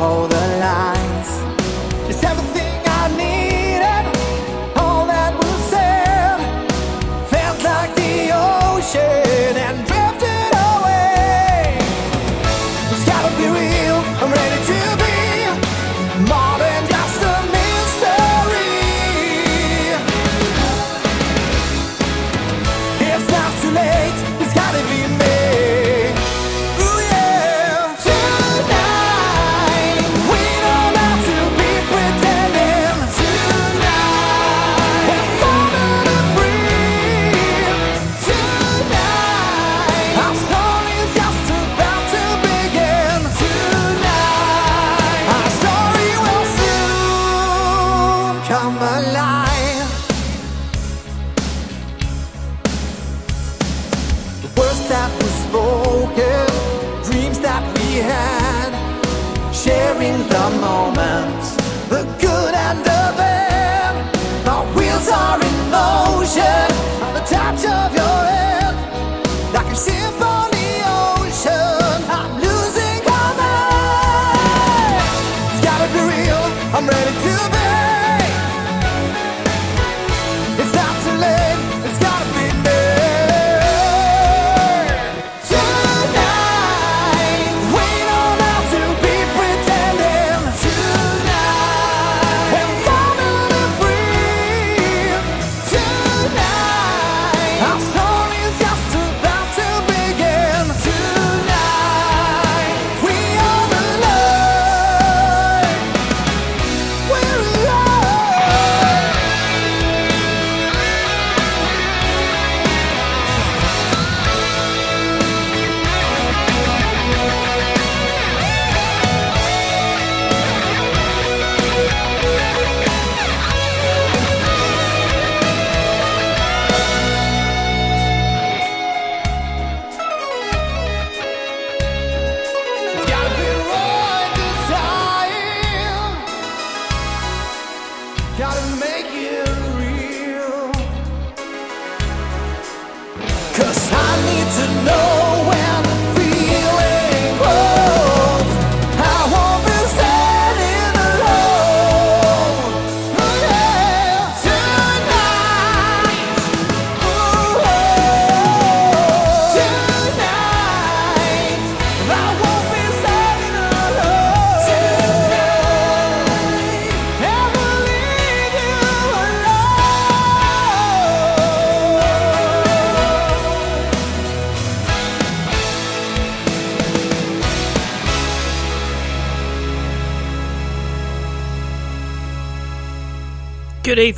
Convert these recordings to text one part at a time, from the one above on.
all that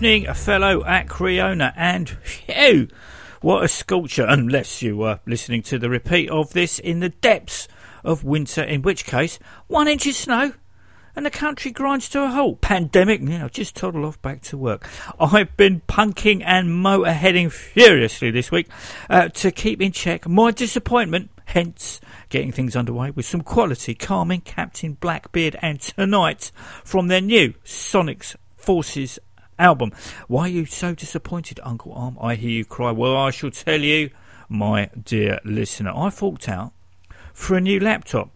Evening, fellow Acreona, and phew, what a sculpture, unless you were listening to the repeat of this in the depths of winter, in which case, one inch of snow and the country grinds to a halt. Pandemic, you know, just toddle off back to work. I've been punking and motorheading furiously this week uh, to keep in check my disappointment, hence getting things underway with some quality, calming Captain Blackbeard and tonight from their new Sonics Forces album. Why are you so disappointed, Uncle Arm? I hear you cry. Well, I shall tell you, my dear listener. I forked out for a new laptop.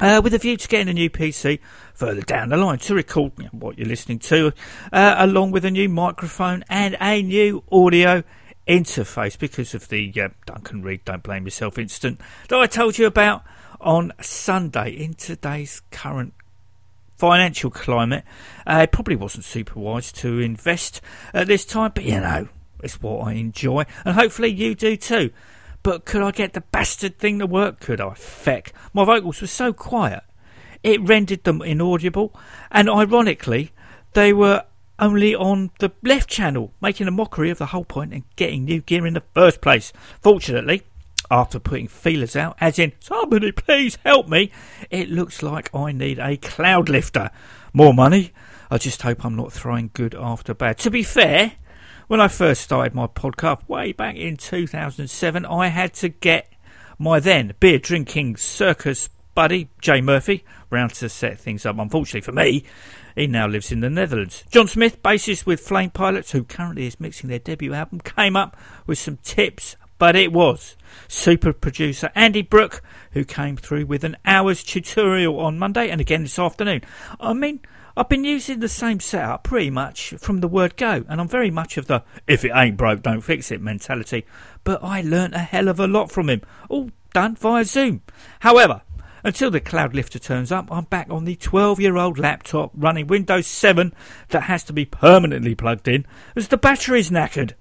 Uh, with a view to getting a new PC further down the line to record what you're listening to, uh, along with a new microphone and a new audio interface because of the uh, Duncan Reed Don't Blame Yourself incident that I told you about on Sunday in today's current financial climate. Uh, it probably wasn't super wise to invest at this time, but you know, it's what I enjoy, and hopefully you do too. But could I get the bastard thing to work? Could I? Feck. My vocals were so quiet, it rendered them inaudible, and ironically, they were only on the left channel, making a mockery of the whole point and getting new gear in the first place. Fortunately, after putting feelers out, as in, somebody please help me, it looks like I need a cloud lifter. More money? I just hope I'm not throwing good after bad. To be fair, when I first started my podcast way back in 2007, I had to get my then beer drinking circus buddy, Jay Murphy, round to set things up. Unfortunately for me, he now lives in the Netherlands. John Smith, bassist with Flame Pilots, who currently is mixing their debut album, came up with some tips, but it was super producer Andy Brook who came through with an hour's tutorial on Monday and again this afternoon. I mean, I've been using the same setup pretty much from the word go, and I'm very much of the if it ain't broke, don't fix it mentality. But I learnt a hell of a lot from him, all done via Zoom. However, until the cloud lifter turns up, I'm back on the 12 year old laptop running Windows 7 that has to be permanently plugged in as the battery's knackered.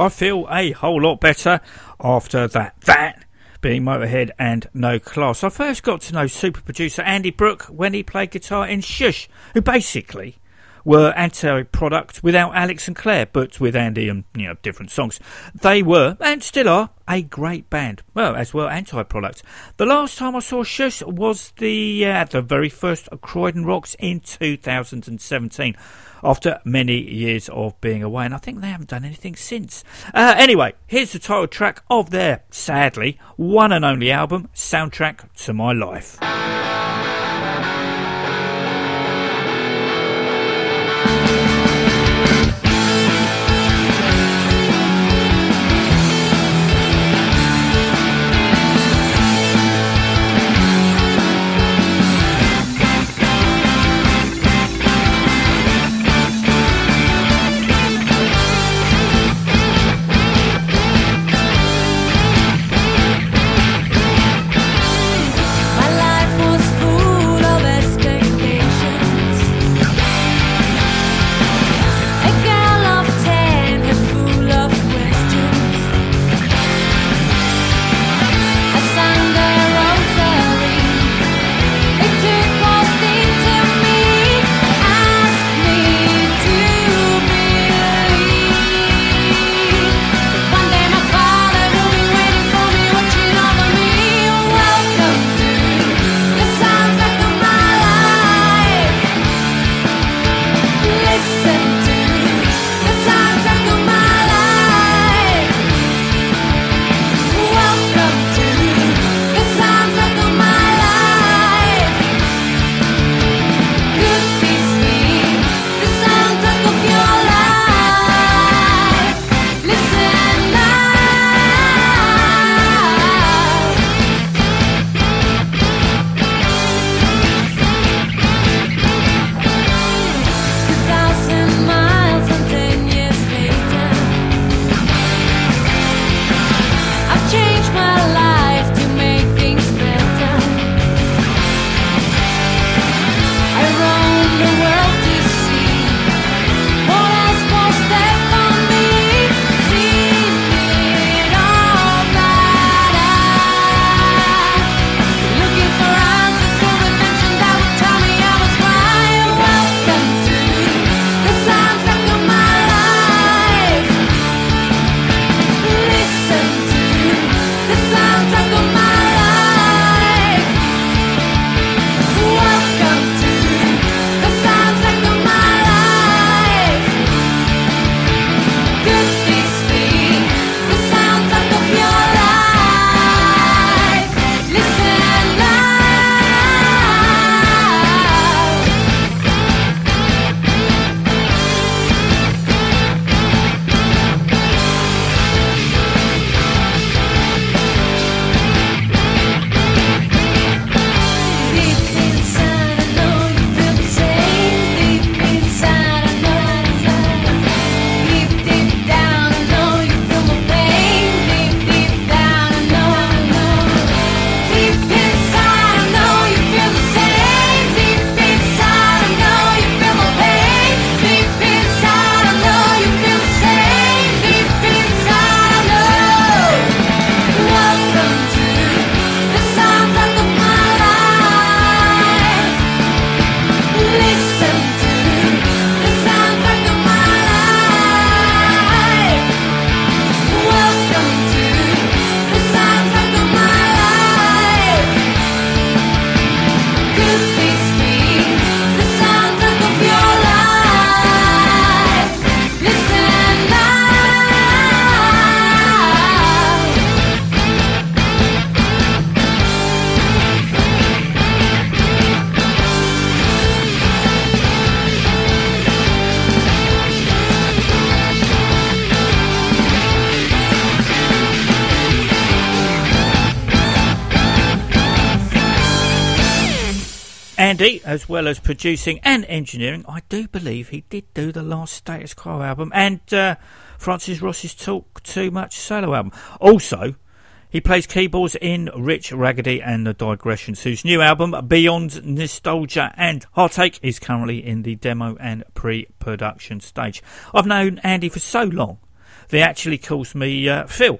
I feel a whole lot better after that that being Motorhead and No Class. I first got to know super producer Andy Brook when he played guitar in Shush, who basically were anti-product without Alex and Claire, but with Andy and you know different songs. They were and still are a great band. Well, as well anti-product. The last time I saw Shush was the uh, the very first Croydon Rocks in 2017. After many years of being away, and I think they haven't done anything since. Uh, anyway, here's the title track of their, sadly, one and only album, Soundtrack to My Life. Andy, as well as producing and engineering, I do believe he did do the last Status Quo album and uh, Francis Rossi's Talk Too Much solo album. Also, he plays keyboards in Rich Ragany and the Digressions, whose new album, Beyond Nostalgia and Heartache, is currently in the demo and pre production stage. I've known Andy for so long he actually calls me uh, Phil.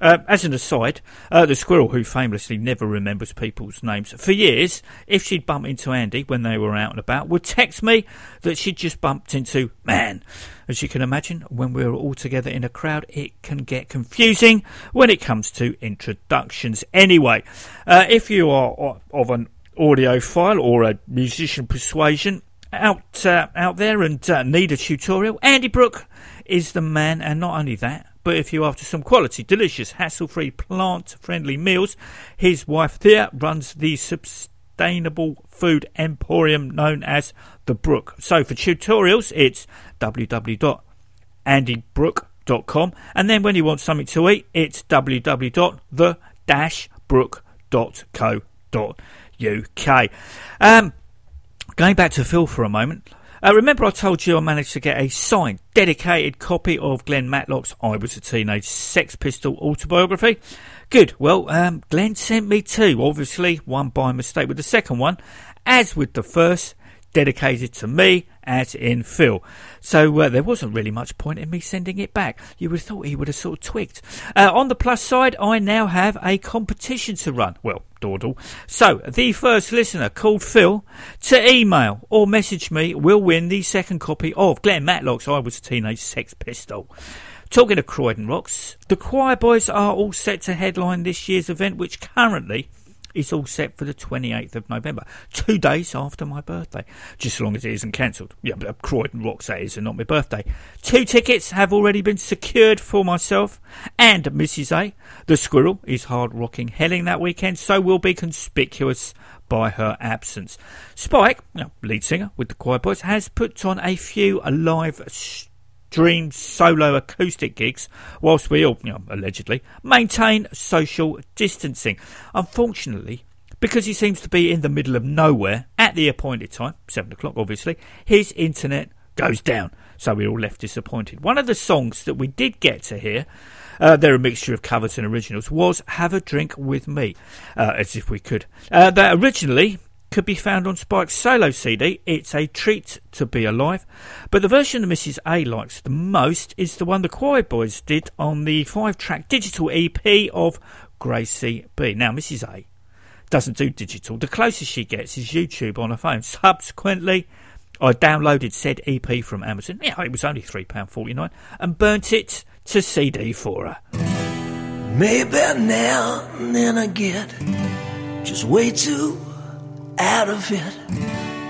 Uh, as an aside, uh, the squirrel, who famously never remembers people's names, for years, if she'd bump into Andy when they were out and about, would text me that she'd just bumped into man. As you can imagine, when we're all together in a crowd, it can get confusing when it comes to introductions. Anyway, uh, if you are of an audiophile or a musician persuasion out uh, out there and uh, need a tutorial, Andy Brook is the man, and not only that. But if you're after some quality, delicious, hassle-free, plant-friendly meals, his wife Thea runs the sustainable food emporium known as the Brook. So for tutorials, it's www.andybrook.com, and then when you want something to eat, it's www.the-brook.co.uk. Um, Going back to Phil for a moment. Uh, remember, I told you I managed to get a signed, dedicated copy of Glenn Matlock's I Was a Teenage Sex Pistol autobiography? Good. Well, um, Glenn sent me two, obviously, one by mistake with the second one, as with the first, dedicated to me, as in Phil. So uh, there wasn't really much point in me sending it back. You would have thought he would have sort of twigged. Uh, on the plus side, I now have a competition to run. Well, dawdle. So the first listener called Phil to email or message me will win the second copy of Glenn Matlock's I Was a Teenage Sex Pistol. Talking of Croydon Rocks, the Quireboys are all set to headline this year's event, which currently is all set for the 28th of November, two days after my birthday, just as long as it isn't cancelled. Yeah, but Croydon Rocks that is, and not my birthday. Two tickets have already been secured for myself and Mrs. A. The squirrel is hard rocking helling that weekend, so will be conspicuous by her absence. Spike, lead singer with the Quireboys, has put on a few live stream solo acoustic gigs whilst we all, you know, allegedly, maintain social distancing. Unfortunately, because he seems to be in the middle of nowhere at the appointed time, 7 o'clock obviously, his internet goes down. So we're all left disappointed. One of the songs that we did get to hear, uh, they're a mixture of covers and originals, was Have a Drink With Me, uh, as if we could. Uh, that originally could be found on Spike's solo CD. It's a treat to be alive. But the version that Mrs. A likes the most is the one the Quireboys did on the five track digital EP of Gracie B. Now, Mrs. A doesn't do digital. The closest she gets is YouTube on her phone. Subsequently, I downloaded said EP from Amazon. Yeah, it was only £3.49 and burnt it to CD for her. Maybe now and then I get just way too out of it.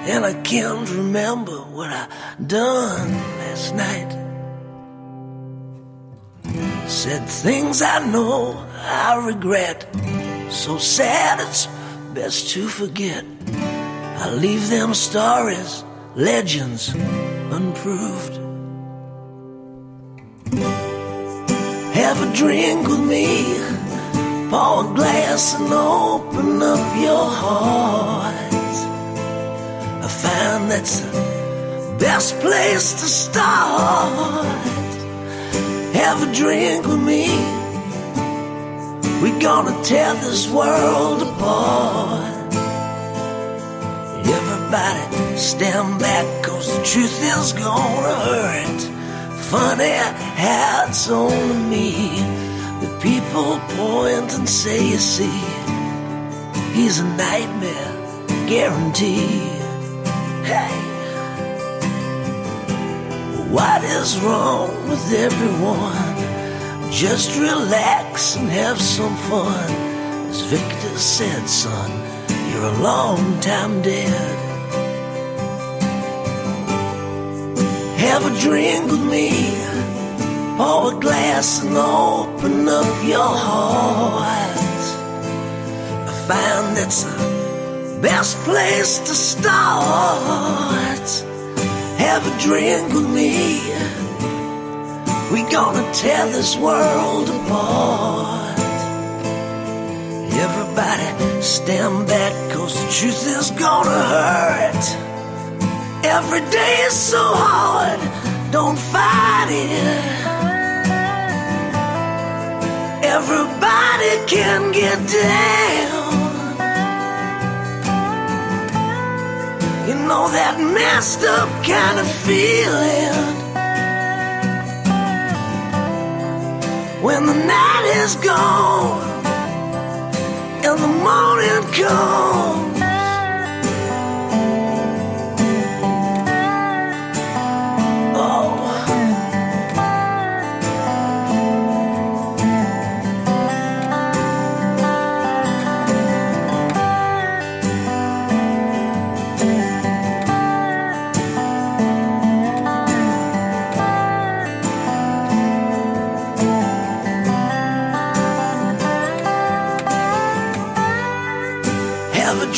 And I can't remember what I done last night. Said things I know I regret. So sad it's best to forget. I leave them stories, legends, unproved. Have a drink with me. Pour a glass and open up your heart. I find that's the best place to start. Have a drink with me. We're gonna tear this world apart. Everybody stand back, cause the truth is gonna hurt. Funny how it's only me. People point and say, you see, he's a nightmare, guaranteed. Hey, what is wrong with everyone? Just relax and have some fun. As Victor said, son, you're a long time dead. Have a drink with me. Pour a glass and open up your heart. I find it's the best place to start. Have a drink with me. We gonna tear this world apart. Everybody stand back, cause the truth is gonna hurt. Every day is so hard, don't fight it. Everybody can get down. You know that messed up kind of feeling when the night is gone and the morning comes.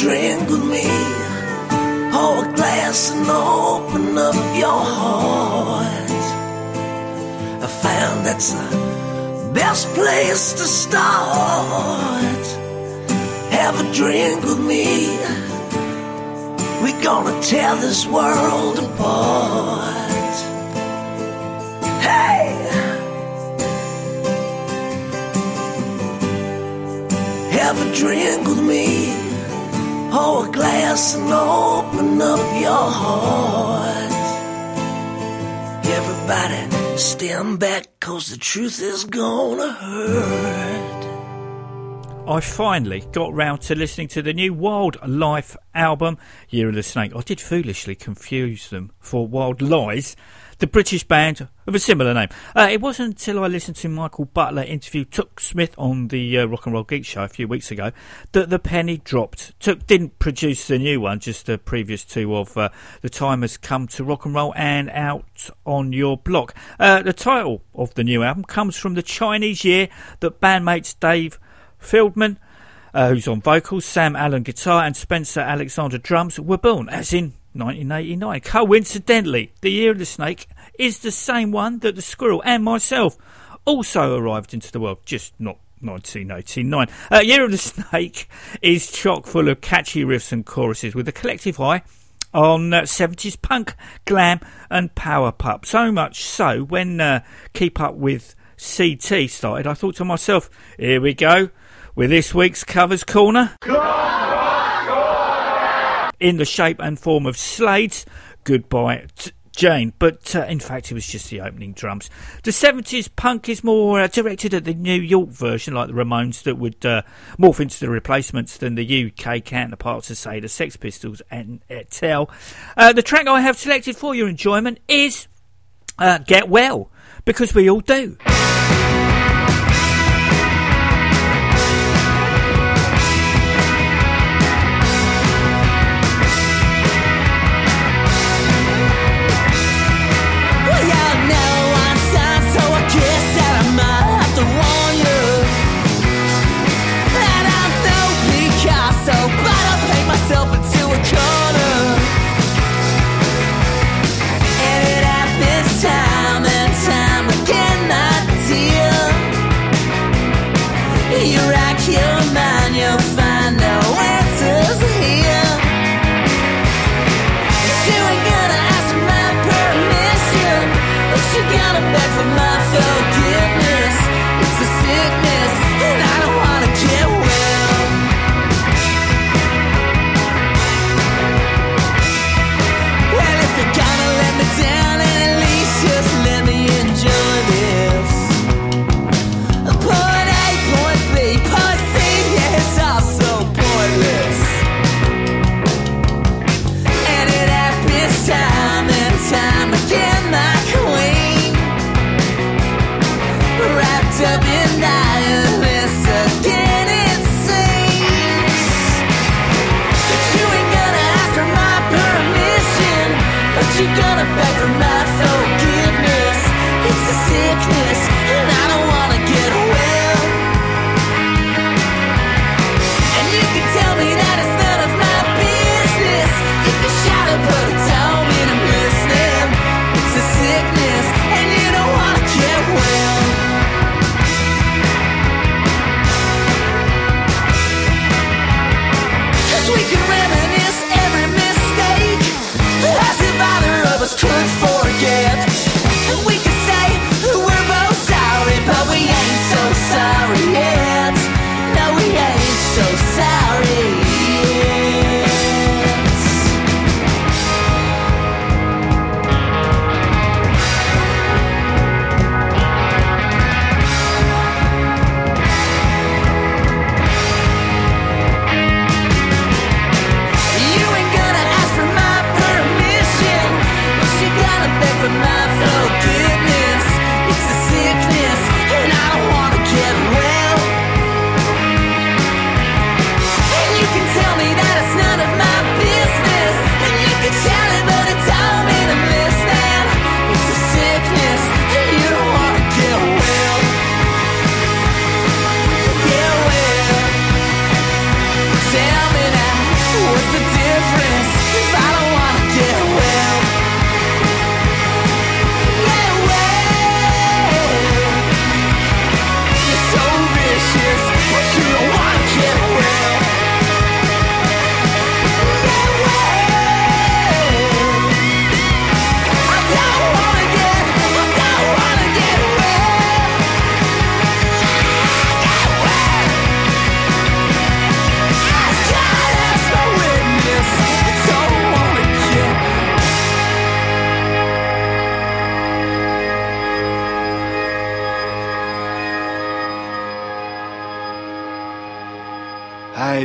Drink with me. Pour a glass and open up your heart. I found that's the best place to start. Have a drink with me. We're gonna tear this world apart. Hey! Have a drink with me. Pour a glass and open up your heart. Everybody stand back, cause the truth is gonna hurt. I finally got round to listening to the new Wyldlife album, Year of the Snake. I did foolishly confuse them for Wild Lies, the British band of a similar name. Uh, it wasn't until I listened to Michael Butler interview Tuk Smith on the uh, Rock and Roll Geek show a few weeks ago that the penny dropped. Tuk didn't produce the new one, just the previous two of uh, The Time Has Come to Rock and Roll and Out on Your Block. Uh, the title of the new album comes from the Chinese year that bandmates Dave Feldman, uh, who's on vocals, Sam Allen guitar, and Spencer Alexander drums, were born, as in 1989. Coincidentally, the year of the snake is the same one that the squirrel and myself also arrived into the world, just not 1989. Uh, Year of the Snake is chock full of catchy riffs and choruses with a collective eye on uh, 70s punk, glam, and power pop. So much so, when uh, Keep Up with CT started, I thought to myself, here we go with this week's Covers Corner. In the shape and form of Slade's Goodbye t- Jane, but uh, in fact it was just the opening drums. The 70s punk is more uh, directed at the New York version, like the Ramones, that would uh, morph into the replacements than the UK counterparts of, say, the Sex Pistols and Etel. Uh, the track I have selected for your enjoyment is uh, Get Well, because we all do.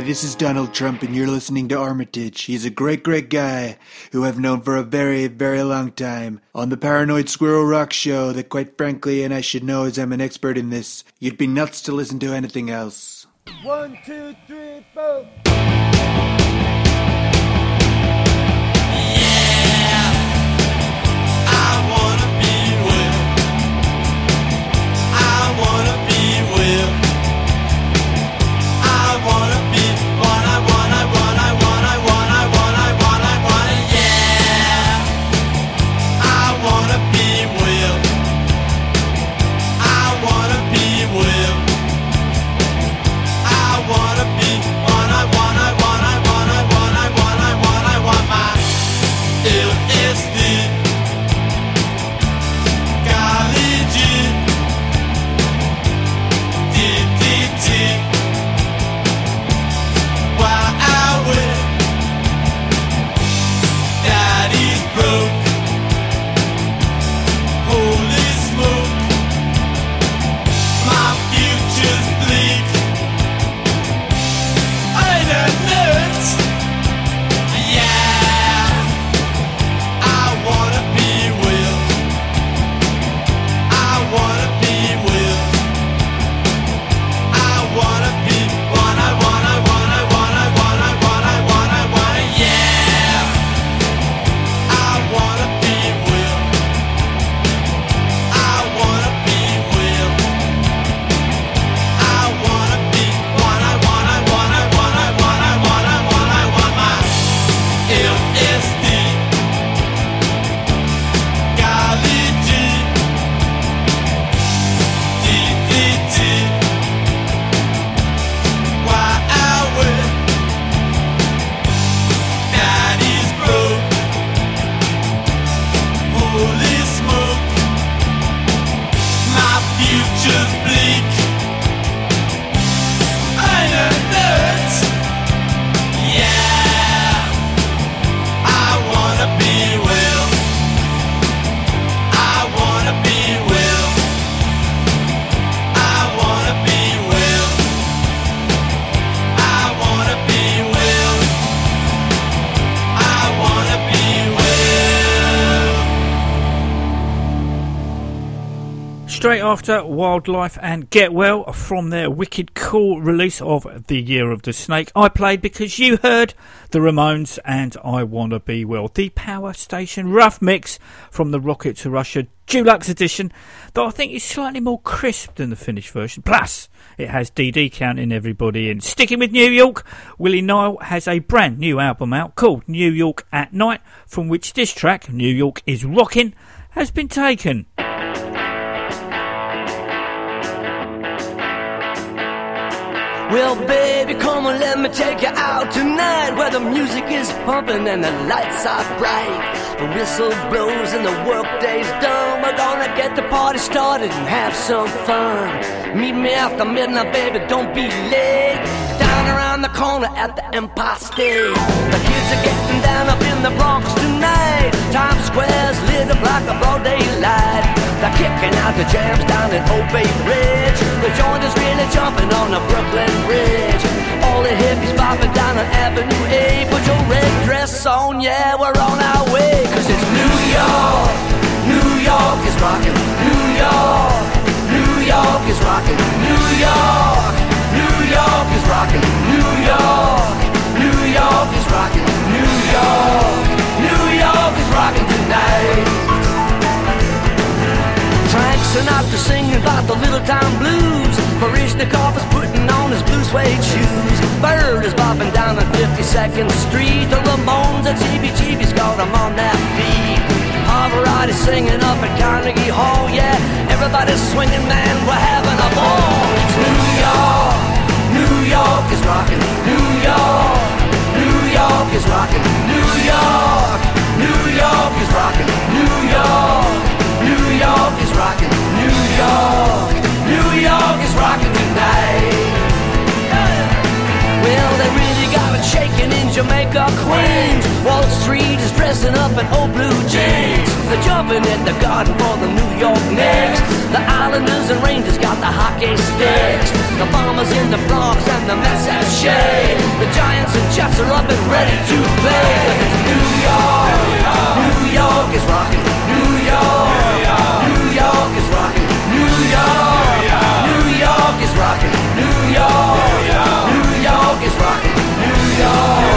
This is Donald Trump, and you're listening to Armitage. He's a great, great guy who I've known for a very, very long time. On the Paranoid Squirrel Rock Show, that quite frankly, and I should know as I'm an expert in this, you'd be nuts to listen to anything else. One, two, three, four. Straight after Wyldlife and Get Well from their wicked cool release of The Year of the Snake, I played because you heard the Ramones and I Wanna Be Well, the Power Station rough mix from the Rocket to Russia Dulux edition that I think is slightly more crisp than the finished version. Plus, it has Dee Dee counting everybody in. Sticking with New York, Willie Nile has a brand new album out called New York at Night, from which this track, New York is Rockin', has been taken. Well, baby, come on, let me take you out tonight where the music is pumping and the lights are bright. The whistle blows and the workday's done. We're gonna get the party started and have some fun. Meet me after midnight, baby, don't be late. Down around the corner at the Empire State. The kids are getting down up in the Bronx tonight. Times Square's lit up like a broad daylight. They're kicking out the jams down at Old Bay Ridge. The joint is really jumping on the Brooklyn Bridge. All the hippies popping down on Avenue A. Put your red dress on, yeah, we're on our way. Cause it's New York. New York is rocking. New York. New York is rocking. New York. New York is rocking. New York. New York is rocking. New York. New York is rocking tonight. Frank Sinatra singing about the little town blues. Baryshnikov is putting on his blue suede shoes. Bird is bopping down on 52nd Street. The Ramones and CBGB's got them on their feet. Pavarotti singing up at Carnegie Hall. Yeah, everybody's swinging, man. We're having a ball. It's New York. New York is rocking. New York. New York is rocking. New York. New York is rocking. New York. New York is rocking. New York. New York is rocking tonight. Well, they really got it shaking in Jamaica, Queens. Wall Street is dressing up in old blue jeans. They're jumping in the garden for the New York Knicks. The Islanders and Rangers got the hockey sticks. The Bombers in the Bronx and the Mets have shades. lights are up and ready to play. it's New York, New York is rocking. New York, New York is rocking. New York, New York is rocking. New York, New York is rocking. New York,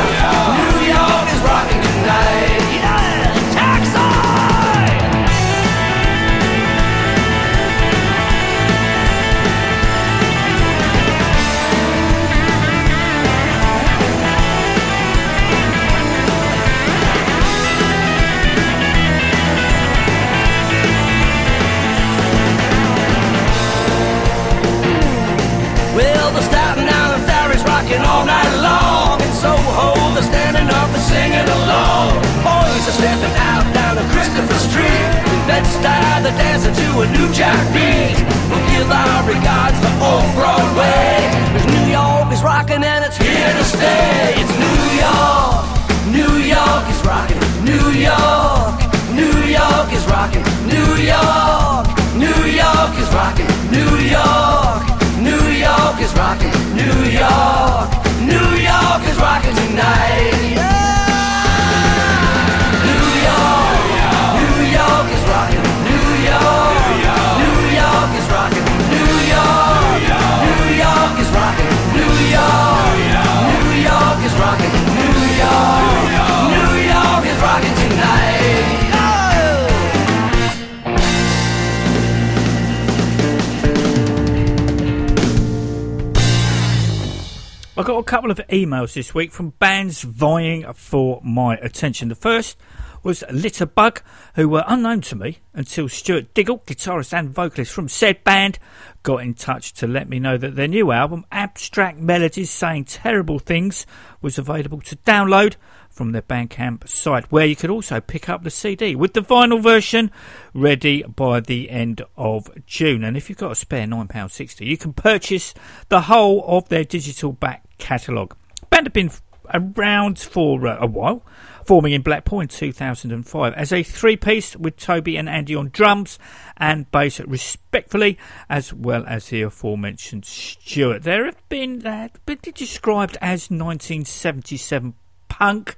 couple of emails this week from bands vying for my attention. The first was Litterbug, who were unknown to me until Stuart Diggle, guitarist and vocalist from said band, got in touch to let me know that their new album, Abstract Melodies Saying Terrible Things, was available to download from their Bandcamp site, where you could also pick up the CD with the vinyl version ready by the end of June. And if you've got a spare £9.60, you can purchase the whole of their digital back catalogue. Band have been around for uh, a while, forming in Blackpool in 2005 as a three piece with Toby and Andy on drums and bass, respectfully, as well as the aforementioned Stuart. There have been, uh, been described as 1977 punk,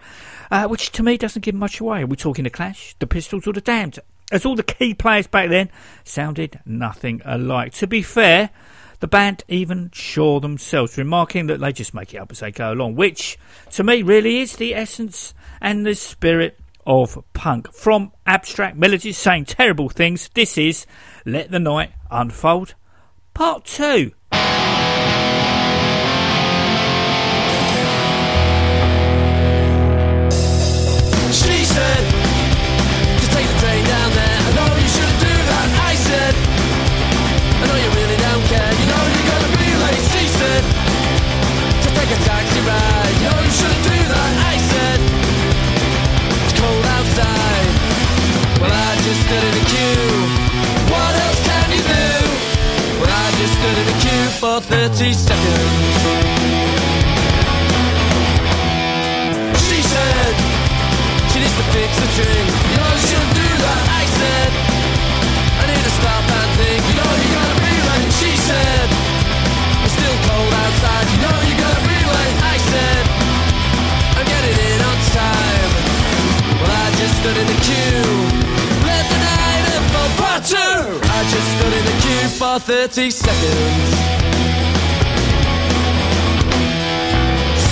uh, which to me doesn't give much away. Are we talking The Clash, The Pistols, or The Damned? As all the key players back then sounded nothing alike. To be fair, the band even sure themselves, remarking that they just make it up as they go along, which to me really is the essence and the spirit of punk. From abstract melodies saying terrible things, this is Let the Night Unfold, Part 2. For 30 seconds. She said. She needs to fix the drink. You know she shouldn't do that. I said, I need to stop and think. You know you gotta be late. She said, it's still cold outside. You know you gotta be late. I said, I'm getting in on time. Well, I just stood in the queue. Let the night unfold. Part two. I just for 30 seconds.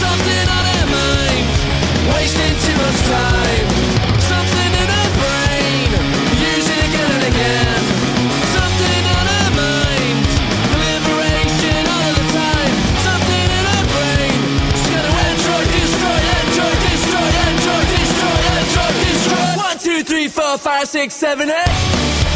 Something on her mind, wasting too much time. Something in her brain, using again and again. Something on her mind, liberation all the time. Something in her brain, she's gonna enjoy, destroy, enjoy, destroy, enjoy, destroy, enjoy, destroy. One, two, three, four, five, six, seven, eight.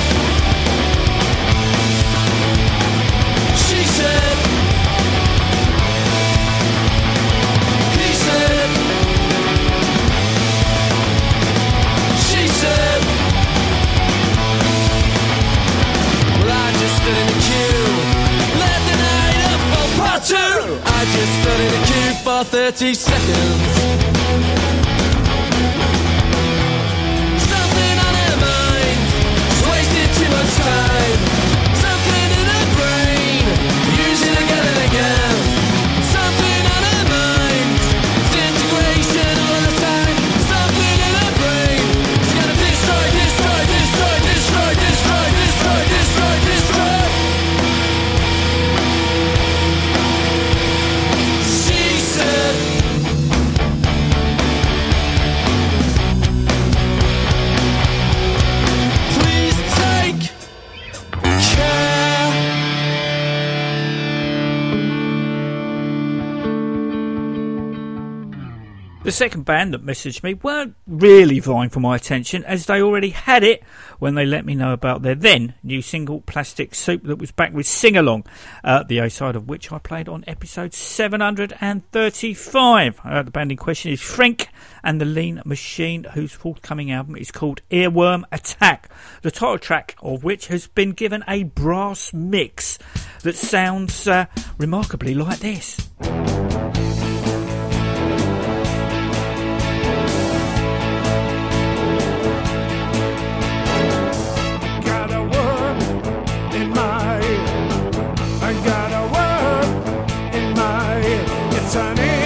Just stood queue for 30 seconds. The second band that messaged me weren't really vying for my attention as they already had it when they let me know about their then new single Plastic Soup that was back with Sing Along, uh, the A side of which I played on episode 735. Uh, the band in question is Frenk and the Lean Machine, whose forthcoming album is called Earworm Attack, the title track of which has been given a brass mix that sounds uh, remarkably like this. turning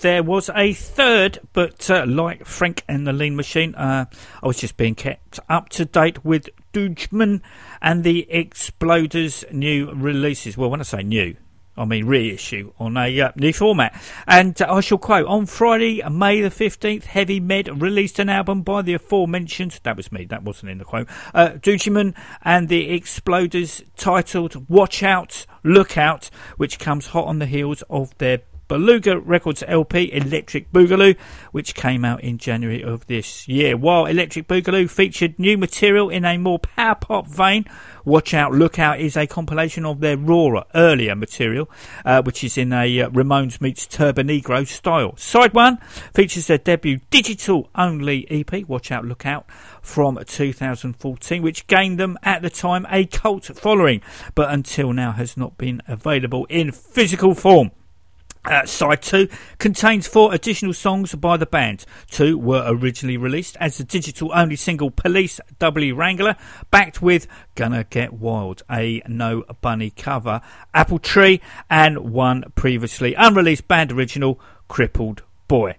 there was a third, but uh, like Frenk and the Lean Machine, uh, I was just being kept up to date with Doojiman and the Exploders' new releases. Well, when I say new, I mean reissue on a uh, new format. And uh, I shall quote On Friday, May the 15th, Heavy Med released an album by the aforementioned, that was me, that wasn't in the quote, uh, and the Exploders titled Watch Out, Look Out, which comes hot on the heels of their Beluga Records LP Electric Boogaloo, which came out in January of this year. While Electric Boogaloo featured new material in a more power pop vein, Watch Out, Look Out is a compilation of their rawer, earlier material, uh, which is in a uh, Ramones meets Turbonegro style. Side 1 features their debut digital only EP, Watch Out, Look Out, from 2014, which gained them at the time a cult following, but until now has not been available in physical form. Uh, side 2 contains four additional songs by the band. Two were originally released as the digital only single Police W Wrangler, backed with Gonna Get Wild, a No Bunny cover, Apple Tree, and one previously unreleased band original, Crippled Boy.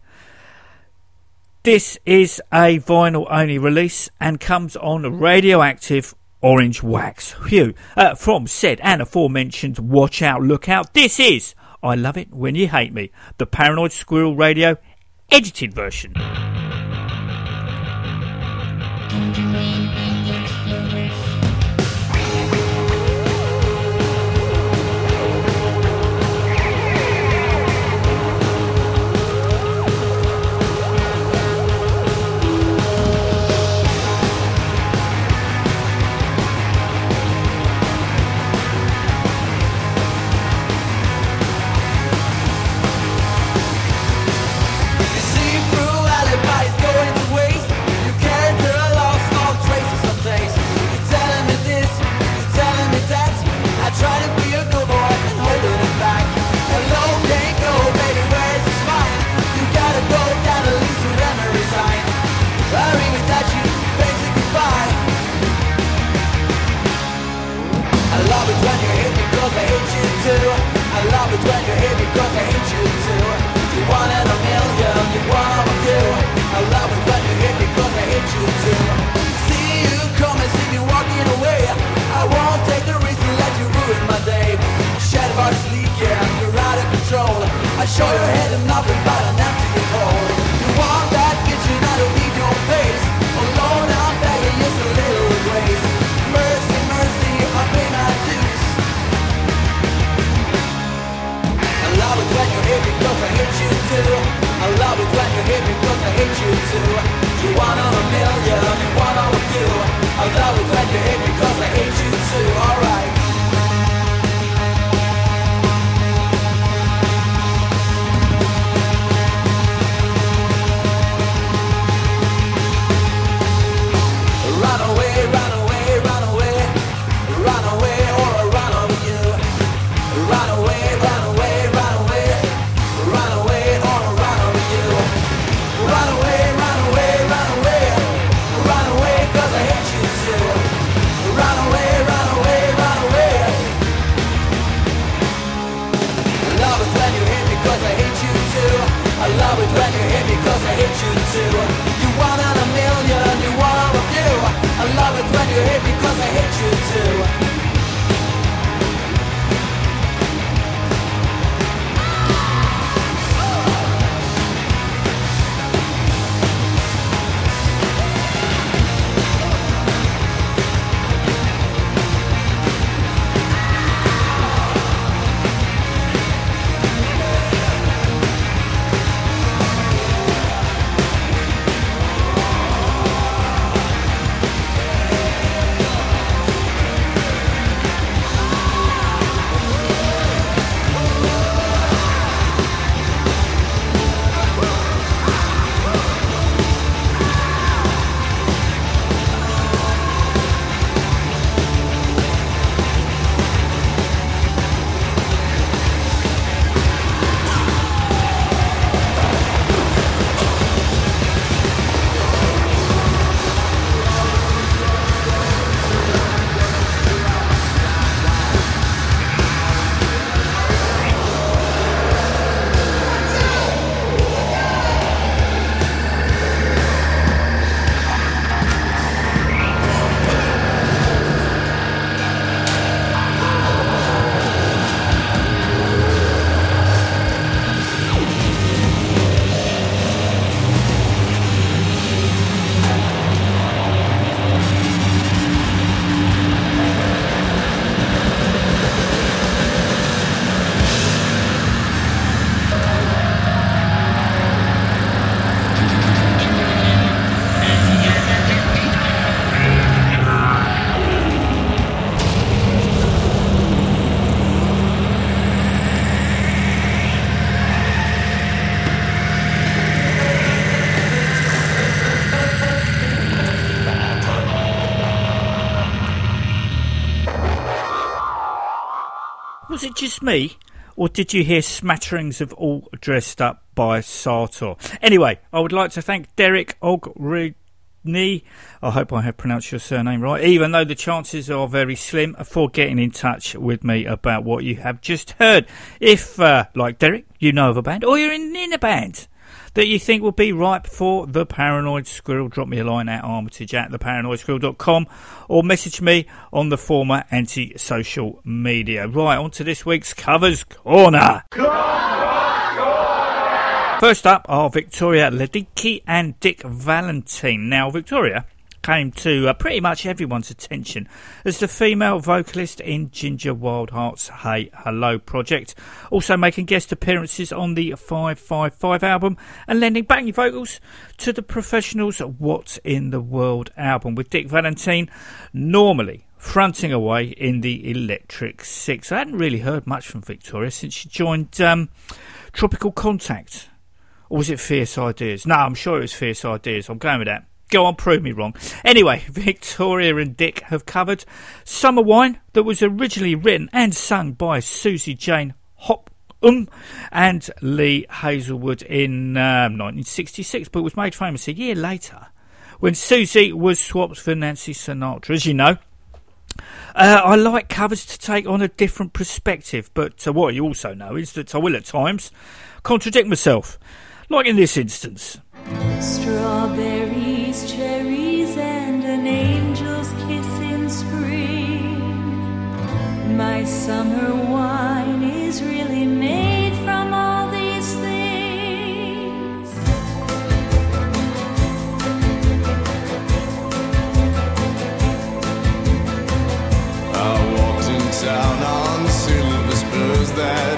This is a vinyl only release and comes on radioactive orange wax. Phew. Uh, from said and aforementioned Watch Out, Look Out, this is I Love It When You Hate Me, the Paranoid Squirrel Radio edited version. Show your head and nothing but an empty hole. You want that bitch and I don't need your face. Alone I'm begging just a little grace. Mercy, mercy, I pay my dues. I love it when you hate me cause I hate you too. I love it when you hate me cause I hate you too. You one on a million, you one on a few. I love it when you hate me cause I love it when you hate me 'cause I hate you too. It just me? Or did you hear smatterings of all dressed up by Sartor? Anyway, I would like to thank Derek Ogridney. I hope I have pronounced your surname right, even though the chances are very slim for getting in touch with me about what you have just heard. If, uh, like Derek, you know of a band, or you're in, in a band that you think would be ripe for the Paranoid Squirrel, drop me a line at armitage at theparanoidsquirrel.com or message me on the former anti-social media. Right, on to this week's Covers Corner. First up are Victoria Liedtke and Dick Valentine. Now, Victoria came to uh, pretty much everyone's attention as the female vocalist in Ginger Wildheart's Hey Hello project, also making guest appearances on the 555 album and lending backing vocals to the Professionals' What's in the World album, with Dick Valentine normally fronting away in the Electric Six. I hadn't really heard much from Victoria since she joined um, Tropical Contact. Or was it Fierce Ideas? No, I'm sure it was Fierce Ideas. I'm going with that. Go on, prove me wrong. Anyway, Victoria and Dick have covered Summer Wine that was originally written and sung by Susie Jane Hop um, and Lee Hazlewood in um, 1966, but was made famous a year later when Susie was swapped for Nancy Sinatra, as you know. Uh, I like covers to take on a different perspective, but uh, what you also know is that I will at times contradict myself, like in this instance. Strawberries, My summer wine is really made from all these things. I walked in town on silver spurs that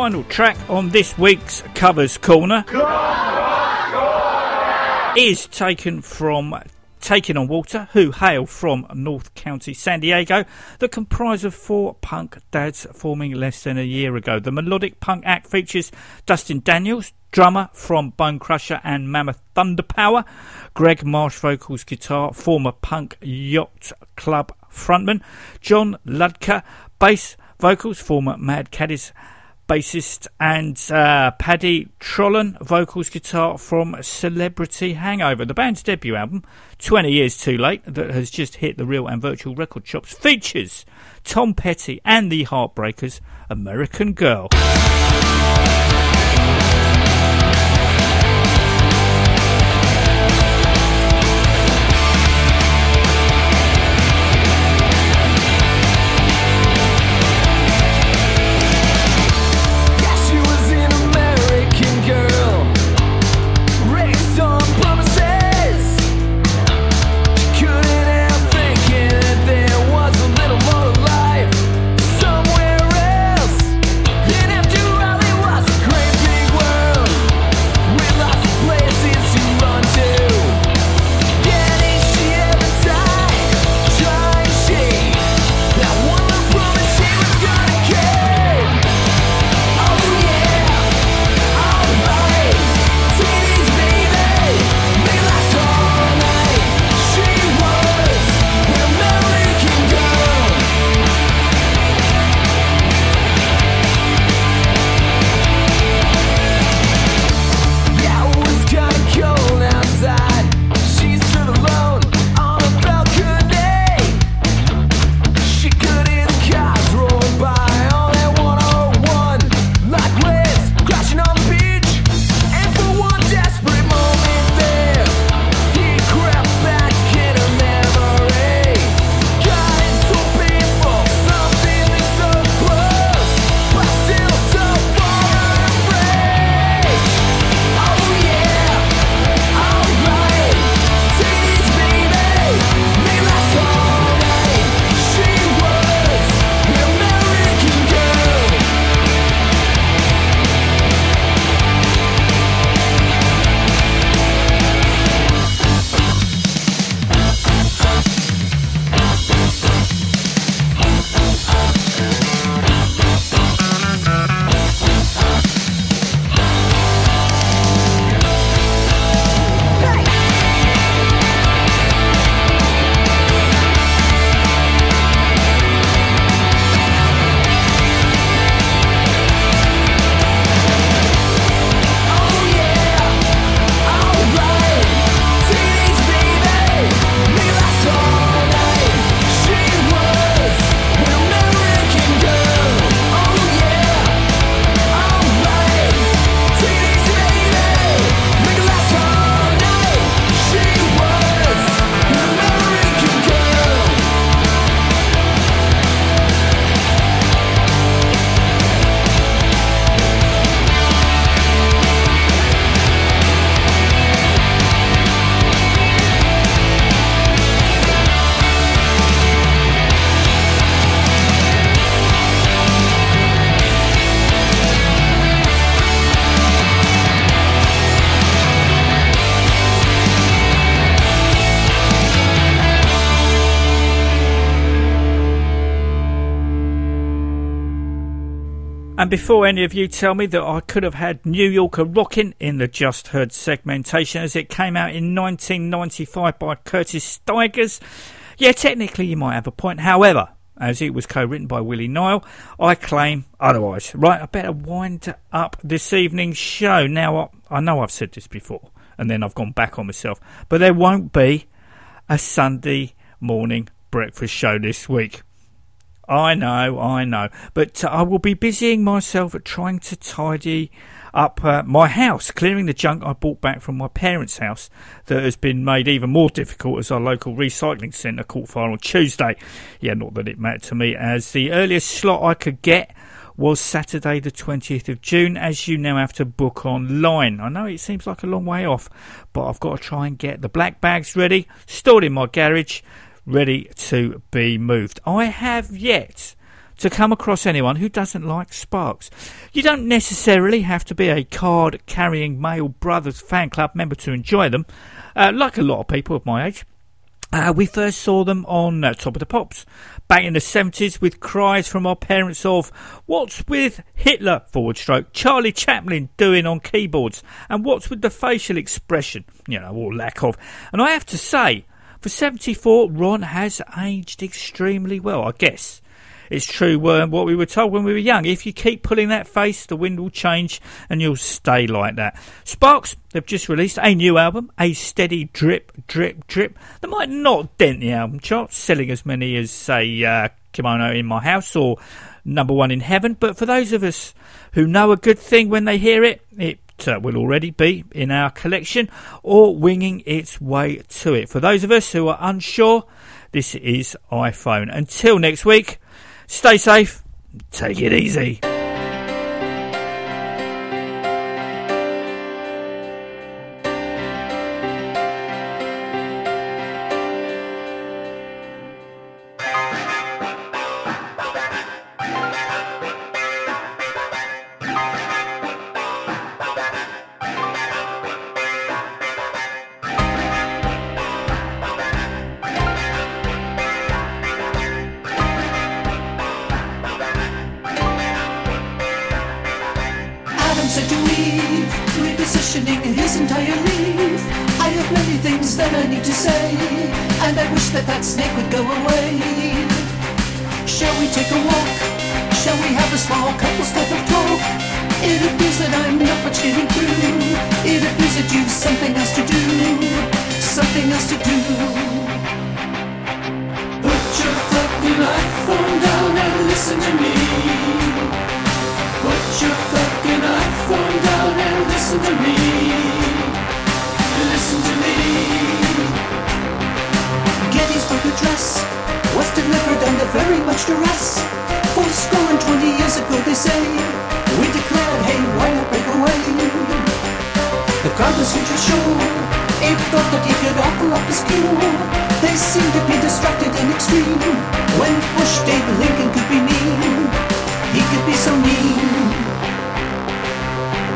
final track on this week's Covers Corner is taken from Taking on Water, who hail from North County, San Diego, that comprise of four punk dads forming less than a year ago. The melodic punk act features Dustin Daniels, drummer from Bone Crusher and Mammoth Thunder Power, Greg Marsh vocals guitar, former punk yacht club frontman, John Ludker, bass vocals, former Mad Caddies bassist, and uh, Paddy Trollan, vocals guitar from Celebrity Hangover. The band's debut album, 20 Years Too Late, that has just hit the real and virtual record shops, features Tom Petty and the Heartbreakers, American Girl. And before any of you tell me that I could have had New Yorker Rockin' in the Just Heard segmentation as it came out in 1995 by Curtis Stigers, yeah, technically you might have a point. However, as it was co-written by Willie Nile, I claim otherwise. Right, I better wind up this evening's show. Now, I know I've said this before, and then I've gone back on myself, but there won't be a Sunday morning breakfast show this week. I know, I know. But uh, I will be busying myself at trying to tidy up uh, my house, clearing the junk I brought back from my parents' house that has been made even more difficult as our local recycling centre caught fire on Tuesday. Yeah, not that it mattered to me, as the earliest slot I could get was Saturday the 20th of June, as you now have to book online. I know it seems like a long way off, but I've got to try and get the black bags ready, stored in my garage, ready to be moved. I have yet to come across anyone who doesn't like Sparks. You don't necessarily have to be a card carrying Mael brothers fan club member to enjoy them, uh, like a lot of people of my age. Uh, we first saw them on uh, Top of the Pops back in the 70s with cries from our parents of what's with Hitler forward stroke, Charlie Chaplin doing on keyboards, and what's with the facial expression, you know, or lack of. And I have to say, for 74, Ron has aged extremely well, I guess. It's true uh, what we were told when we were young. If you keep pulling that face, the wind will change and you'll stay like that. Sparks, they've just released a new album, a steady drip, drip, drip. That might not dent the album charts, selling as many as, say, uh, Kimono in My House or Number One in Heaven. But for those of us who know a good thing when they hear it, it uh, will already be in our collection or winging its way to it. For those of us who are unsure, this is iPhone. Until next week, stay safe, take it easy. Much duress. For score and twenty years ago, they say, we declared, hey, why not break away? The crowd was huge for sure. It thought that he could offer up his cure. They seemed to be distracted and extreme. When Bush David Lincoln could be mean, he could be so mean.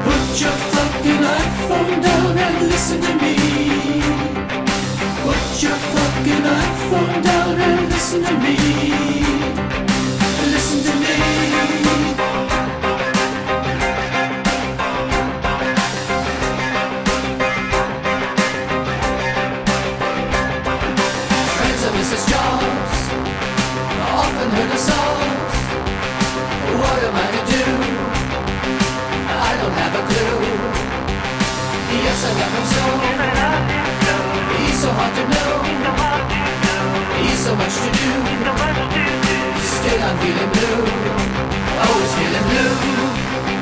Put your fucking iPhone down and listen to me. Your fucking iPhone down and listen to me. Listen to me. Friends of Mrs. Jobs often heard the songs. What am I to do? I don't have a clue. Yes, I love him so. To know. He's so much to do. Still I'm feeling blue. Always feeling blue.